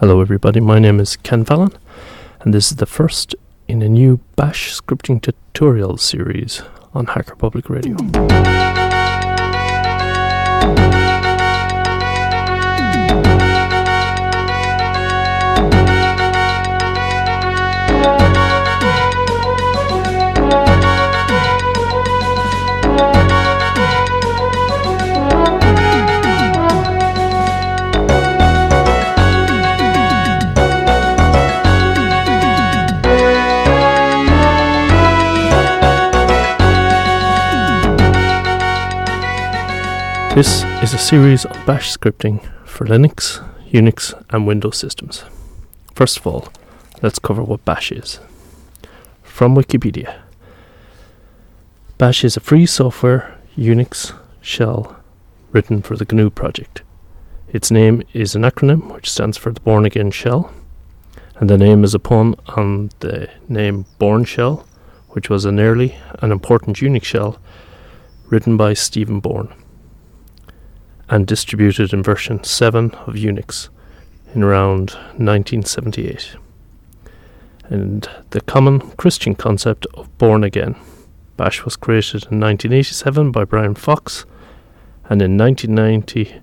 Hello, everybody. My name is Ken Fallon, and this is the first in a new Bash scripting tutorial series on Hacker Public Radio. This is a series of bash scripting for Linux, Unix, and Windows systems. First of all, let's cover what bash is. From Wikipedia Bash is a free software Unix shell written for the GNU project. Its name is an acronym which stands for the Born Again Shell, and the name is a pun on the name Bourne Shell, which was an early and important Unix shell written by Stephen Bourne and distributed in version 7 of Unix in around 1978. And the common Christian concept of born again. Bash was created in 1987 by Brian Fox, and in 1990,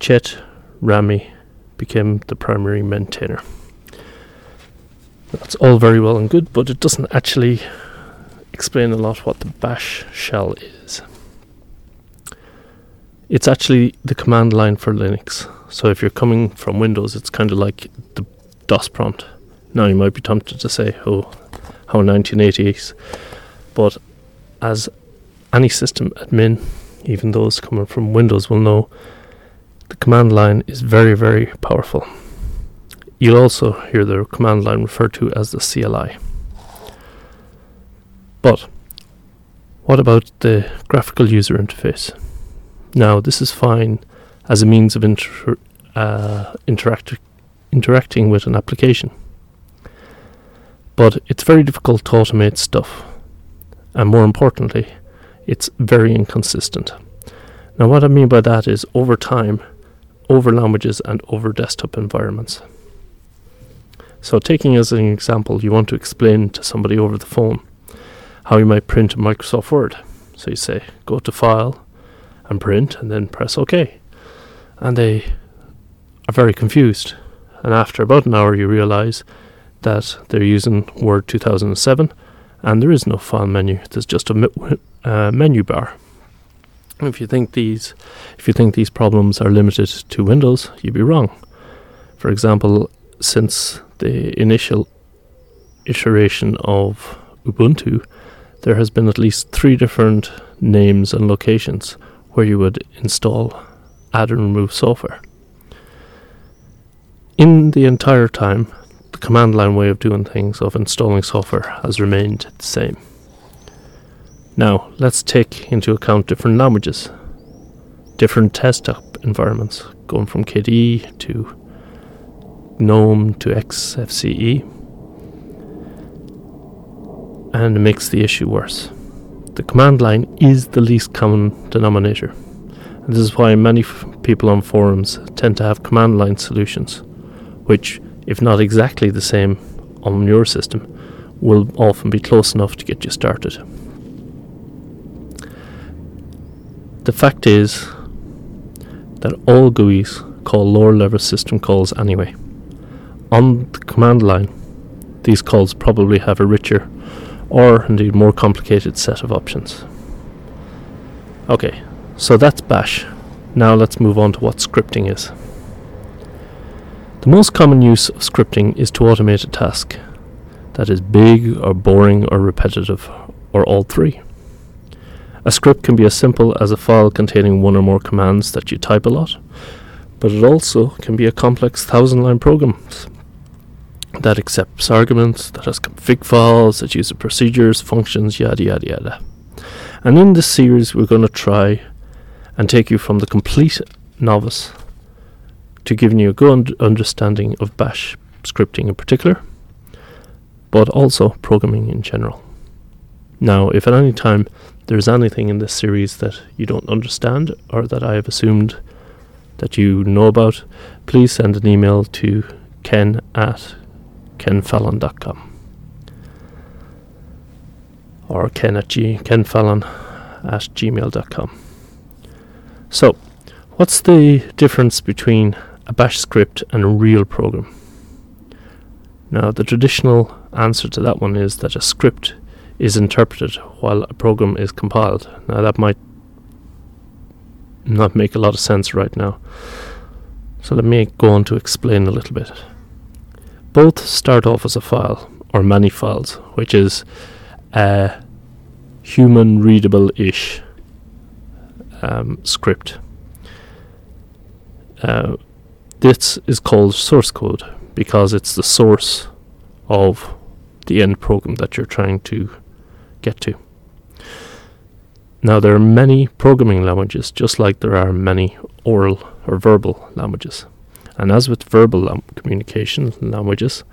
Chet Ramey became the primary maintainer. That's all very well and good, but it doesn't actually explain a lot what the bash shell is. It's actually the command line for Linux. So if you're coming from Windows, it's kind of like the DOS prompt. Now you might be tempted to say, "Oh, how 1980s," but as any system admin, even those coming from Windows will know, the command line is very, very powerful. You'll also hear the command line referred to as the CLI. But what about the graphical user interface? Now, this is fine as a means of inter- uh, interact- interacting with an application, but it's very difficult to automate stuff, and more importantly, it's very inconsistent. Now, what I mean by that is over time, over languages, and over desktop environments. So, taking as an example, you want to explain to somebody over the phone how you might print a Microsoft Word. So, you say, go to File, and print and then press OK. And they are very confused. And after about an hour, you realize that they're using Word 2007 and there is no file menu. There's just a uh, menu bar. If you think these, if you think these problems are limited to Windows, you'd be wrong. For example, since the initial iteration of Ubuntu, there has been at least three different names and locations where you would install add and remove software. In the entire time, the command line way of doing things of installing software has remained the same. Now, let's take into account different languages, different desktop environments, going from KDE to GNOME to XFCE, and it makes the issue worse the command line is the least common denominator. And this is why many f- people on forums tend to have command line solutions, which, if not exactly the same on your system, will often be close enough to get you started. The fact is that all GUIs call lower level system calls anyway. On the command line, these calls probably have a richer or indeed more complicated set of options. Okay, so that's bash. Now let's move on to what scripting is. The most common use of scripting is to automate a task that is big or boring or repetitive, or all three. A script can be as simple as a file containing one or more commands that you type a lot, but it also can be a complex thousand line program that accepts arguments, that has config files, that uses procedures, functions, yada yada yada. And in this series, we're going to try and take you from the complete novice to giving you a good understanding of Bash scripting in particular, but also programming in general. Now, if at any time there is anything in this series that you don't understand or that I have assumed that you know about, please send an email to ken at kenfallon.com or ken at g- kenfallon at gmail.com. So, what's the difference between a bash script and a real program? Now, the traditional answer to that one is that a script is interpreted while a program is compiled. Now, that might not make a lot of sense right now. So, let me go on to explain a little bit. Both start off as a file, or many files, which is a human readable ish um, script. Uh, this is called source code because it's the source of the end program that you're trying to get to. Now, there are many programming languages, just like there are many oral or verbal languages. And as with verbal lam- communication languages,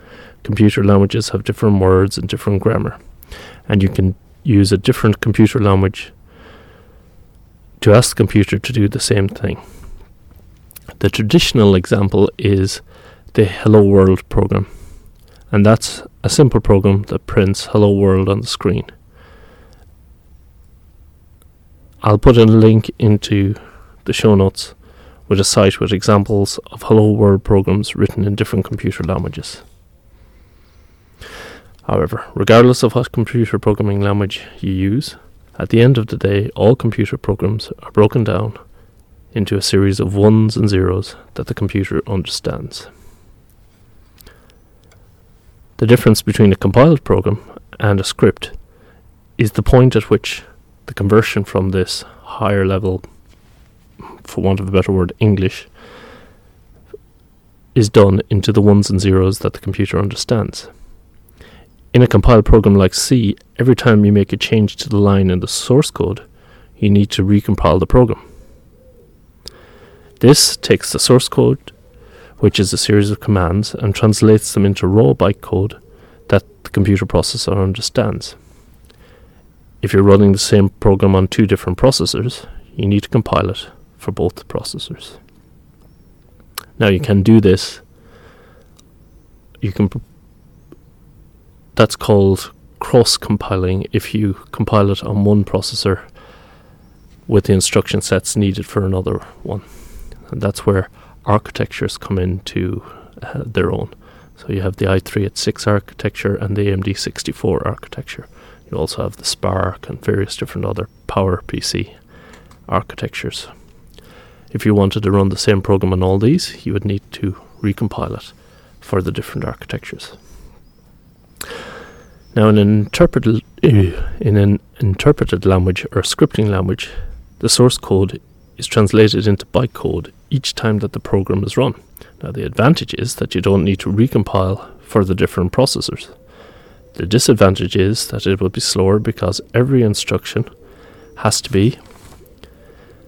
computer languages have different words and different grammar. And you can use a different computer language to ask the computer to do the same thing. The traditional example is the Hello World program, and that's a simple program that prints Hello World on the screen. I'll put a link into the show notes with a site with examples of Hello World programs written in different computer languages. However, regardless of what computer programming language you use, at the end of the day, all computer programs are broken down into a series of ones and zeros that the computer understands. The difference between a compiled program and a script is the point at which the conversion from this higher level, for want of a better word, English, is done into the ones and zeros that the computer understands. In a compiled program like C, every time you make a change to the line in the source code, you need to recompile the program. This takes the source code, which is a series of commands, and translates them into raw bytecode that the computer processor understands. If you're running the same program on two different processors, you need to compile it for both processors. Now you can do this. You can that's called cross compiling if you compile it on one processor with the instruction sets needed for another one. And that's where architectures come into uh, their own. So you have the i386 architecture and the AMD 64 architecture. You also have the SPARC and various different other Power PC architectures. If you wanted to run the same program on all these, you would need to recompile it for the different architectures. Now, in an interpreted eh, in an interpreted language or scripting language, the source code is translated into bytecode each time that the program is run. Now, the advantage is that you don't need to recompile for the different processors. The disadvantage is that it will be slower because every instruction has to be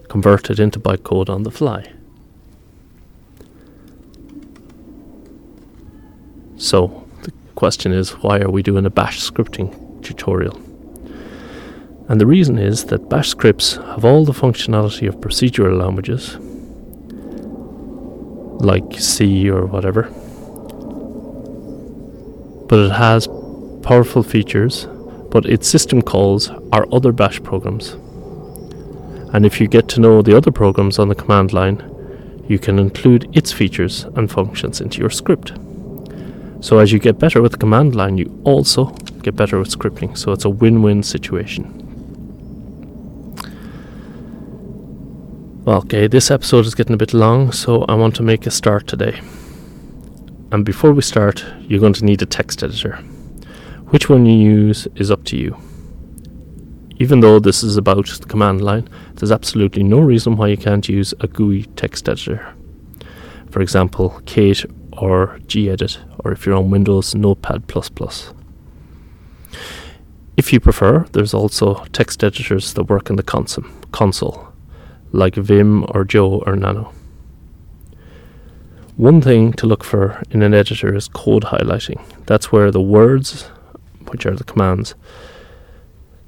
converted into bytecode on the fly. So, the question is why are we doing a bash scripting tutorial? And the reason is that bash scripts have all the functionality of procedural languages, like C or whatever, but it has powerful features, but its system calls are other bash programs. And if you get to know the other programs on the command line, you can include its features and functions into your script. So as you get better with the command line, you also get better with scripting. So it's a win-win situation. Well, okay, this episode is getting a bit long, so I want to make a start today. And before we start, you're going to need a text editor. Which one you use is up to you. Even though this is about the command line, there's absolutely no reason why you can't use a GUI text editor. For example, Kate or gedit, or if you're on Windows, Notepad. If you prefer, there's also text editors that work in the console, like Vim or Joe or Nano. One thing to look for in an editor is code highlighting. That's where the words, which are the commands,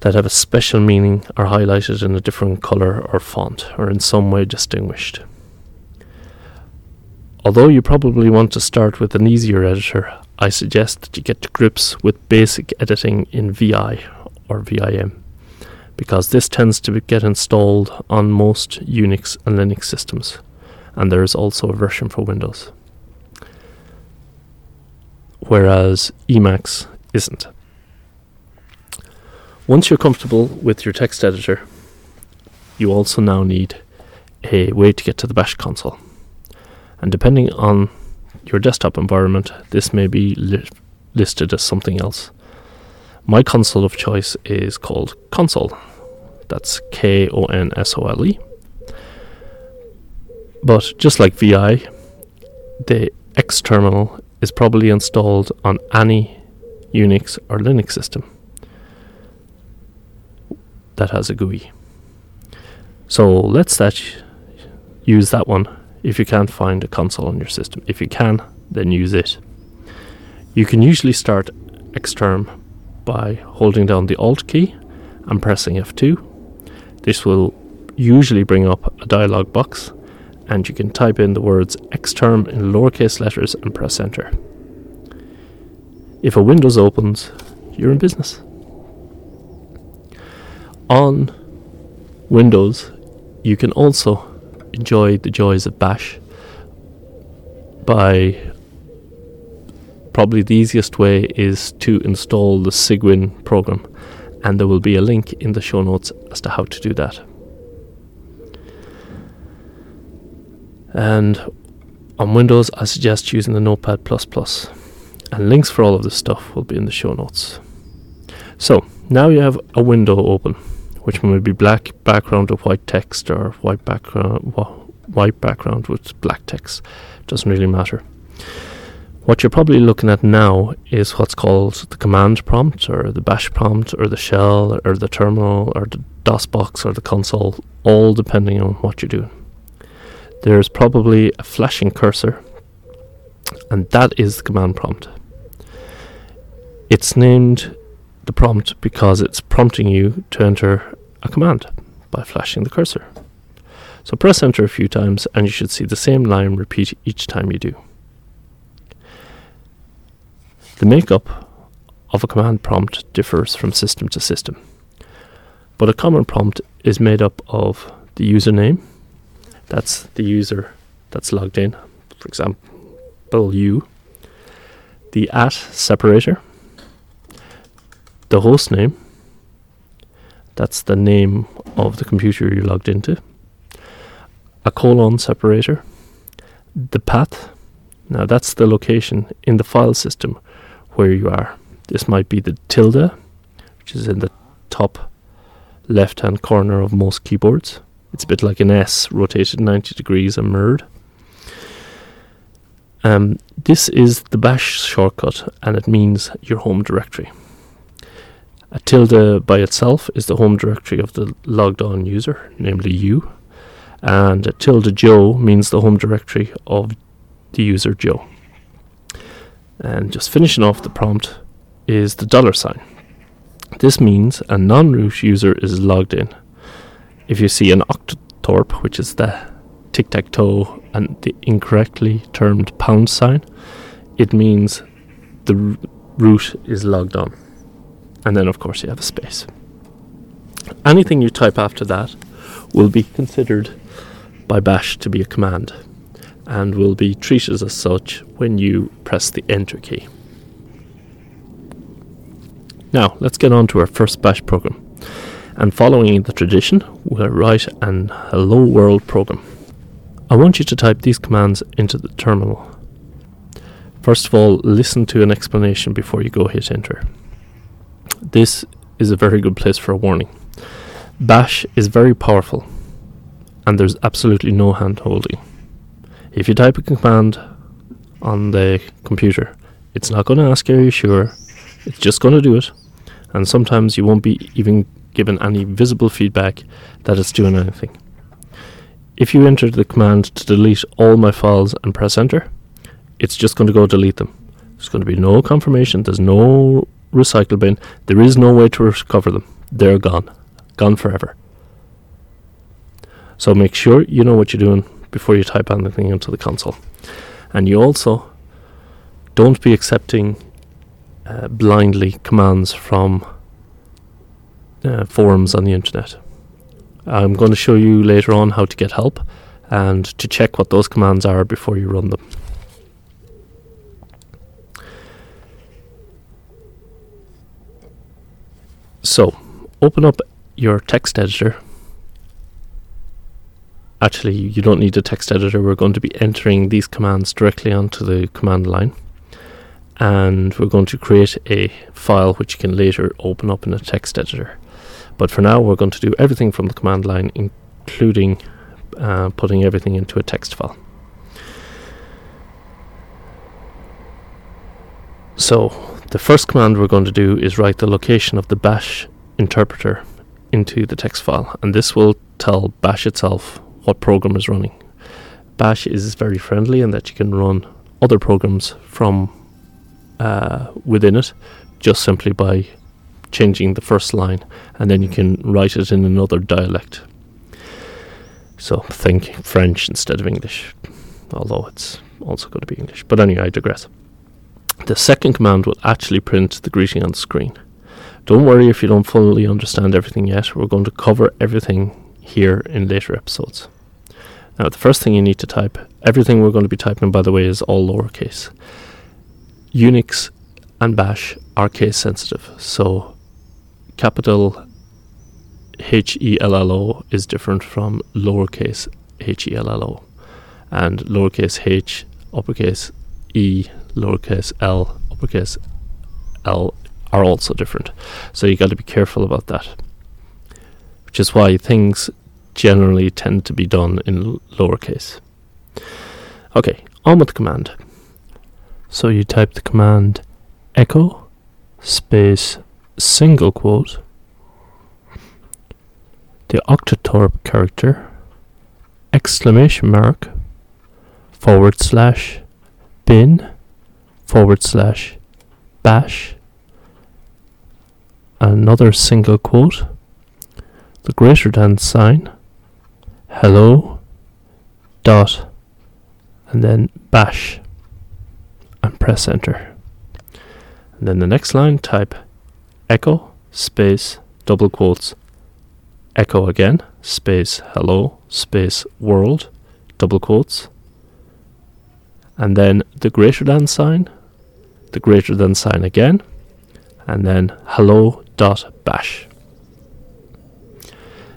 that have a special meaning are highlighted in a different color or font or in some way distinguished. although you probably want to start with an easier editor, I suggest that you get to grips with basic editing in VI or VIM because this tends to get installed on most Unix and Linux systems, and there is also a version for Windows. Whereas Emacs isn't. Once you're comfortable with your text editor, you also now need a way to get to the Bash console. And depending on your desktop environment, this may be li- listed as something else. My Konsole of choice is called console. That's K O N S O L E. But just like VI, the X terminal is probably installed on any Unix or Linux system that has a GUI. So let's that use that one if you can't find a console on your system. If you can, then use it. You can usually start Xterm by holding down the Alt key and pressing F2. This will usually bring up a dialog box and you can type in the words Xterm in lowercase letters and press enter. If a Windows opens, you're in business. On Windows, you can also enjoy the joys of Bash by probably the easiest way is to install the Cygwin program, and there will be a link in the show notes as to how to do that. And on Windows, I suggest using the Notepad, and links for all of this stuff will be in the show notes. So now you have a window open which may be black background with white text or white background white background with black text. Doesn't really matter. What you're probably looking at now is what's called the command prompt or the bash prompt or the shell or the terminal or the DOS box or the console, all depending on what you're doing. There's probably a flashing cursor, and that is the command prompt. It's named the prompt because it's prompting you to enter a command by flashing the cursor. So press enter a few times and you should see the same line repeat each time you do. The makeup of a command prompt differs from system to system, but a common prompt is made up of the username, that's the user that's logged in, for example, you, the at separator, the host name. That's the name of the computer you logged into. A colon separator. The path. Now that's the location in the file system where you are. This might be the tilde, which is in the top left hand corner of most keyboards. It's a bit like an S rotated 90 degrees and mirrored. Um, this is the bash shortcut and it means your home directory. A tilde by itself is the home directory of the logged on user, namely you, and a tilde Joe means the home directory of the user Joe. And just finishing off the prompt is the dollar sign. This means a non root user is logged in. If you see an octothorpe, which is the tic tac toe, and the incorrectly termed pound sign, it means the root is logged on and then of course you have a space. Anything you type after that will be considered by Bash to be a command and will be treated as such when you press the enter key. Now, let's get on to our first Bash program. And following the tradition, we'll write an hello world program. I want you to type these commands into the terminal. First of all, listen to an explanation before you go hit enter this is a very good place for a warning. Bash is very powerful, and there's absolutely no hand holding. If you type a command on the computer, it's not going to ask are you sure? It's just going to do it, and sometimes you won't be even given any visible feedback that it's doing anything. If you enter the command to delete all my files and press enter, it's just going to go delete them. There's going to be no confirmation, there's no recycle bin. There is no way to recover them. They're gone. Gone forever. So make sure you know what you're doing before you type anything into the console. And you also don't be accepting uh, blindly commands from uh, forums on the internet. I'm going to show you later on how to get help and to check what those commands are before you run them. So, open up your text editor. Actually, you don't need a text editor. We're going to be entering these commands directly onto the command line. And we're going to create a file which you can later open up in a text editor. But for now, we're going to do everything from the command line, including uh, putting everything into a text file. So, the first command we're going to do is write the location of the bash interpreter into the text file, and this will tell bash itself what program is running. Bash is very friendly in that you can run other programs from uh, within it just simply by changing the first line, and then you can write it in another dialect. So think French instead of English, although it's also going to be English. But anyway, I digress. The second command will actually print the greeting on the screen. Don't worry if you don't fully understand everything yet. We're going to cover everything here in later episodes. Now, the first thing you need to type, everything we're going to be typing, by the way, is all lowercase. Unix and Bash are case sensitive, so capital H E L L O is different from lowercase h e l l o, and lowercase h, uppercase e, lowercase l, uppercase l are also different. So you got to be careful about that. Which is why things generally tend to be done in lowercase. Okay, on with the command. So you type the command echo space single quote, the octothorpe character, exclamation mark, forward slash, bin, forward slash, bash, another single quote, the greater than sign, hello, dot, and then bash, and press enter. And then the next line, type echo space double quotes. Echo again space hello space world double quotes and then the greater than sign the greater than sign again and then hello dot bash.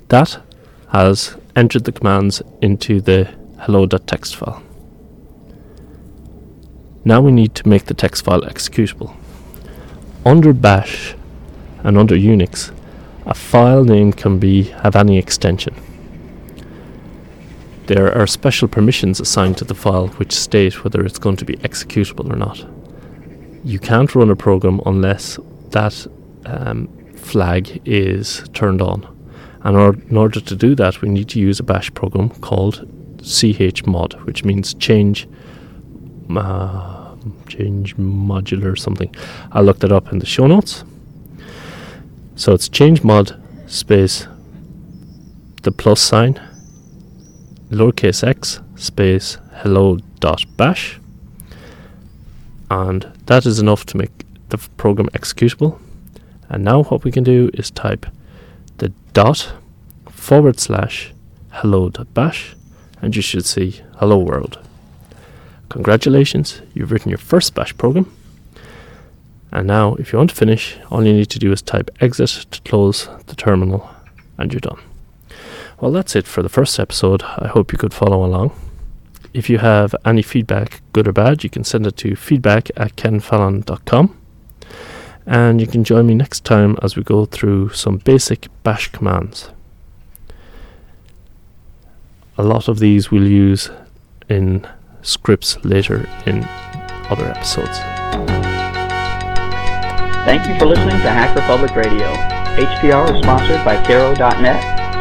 That has entered the commands into the hello.txt file. Now we need to make the text file executable. Under bash and under Unix, a file name can be have any extension. There are special permissions assigned to the file which state whether it's going to be executable or not. You can't run a program unless that um, flag is turned on. And or, in order to do that, we need to use a bash program called chmod, which means change uh, change modular something. I'll look that up in the show notes. So it's change mod space the plus sign lowercase x space hello dot bash. And that is enough to make the program executable. And now what we can do is type the dot forward slash hello dot bash and you should see hello world. Congratulations you've written your first bash program. And now, if you want to finish, all you need to do is type exit to close the terminal, and you're done. Well, that's it for the first episode. I hope you could follow along. If you have any feedback, good or bad, you can send it to feedback at kenfallon.com. And you can join me next time as we go through some basic bash commands. A lot of these we'll use in scripts later in other episodes. Thank you for listening to Hacker Public Radio. HPR is sponsored by Caro.net,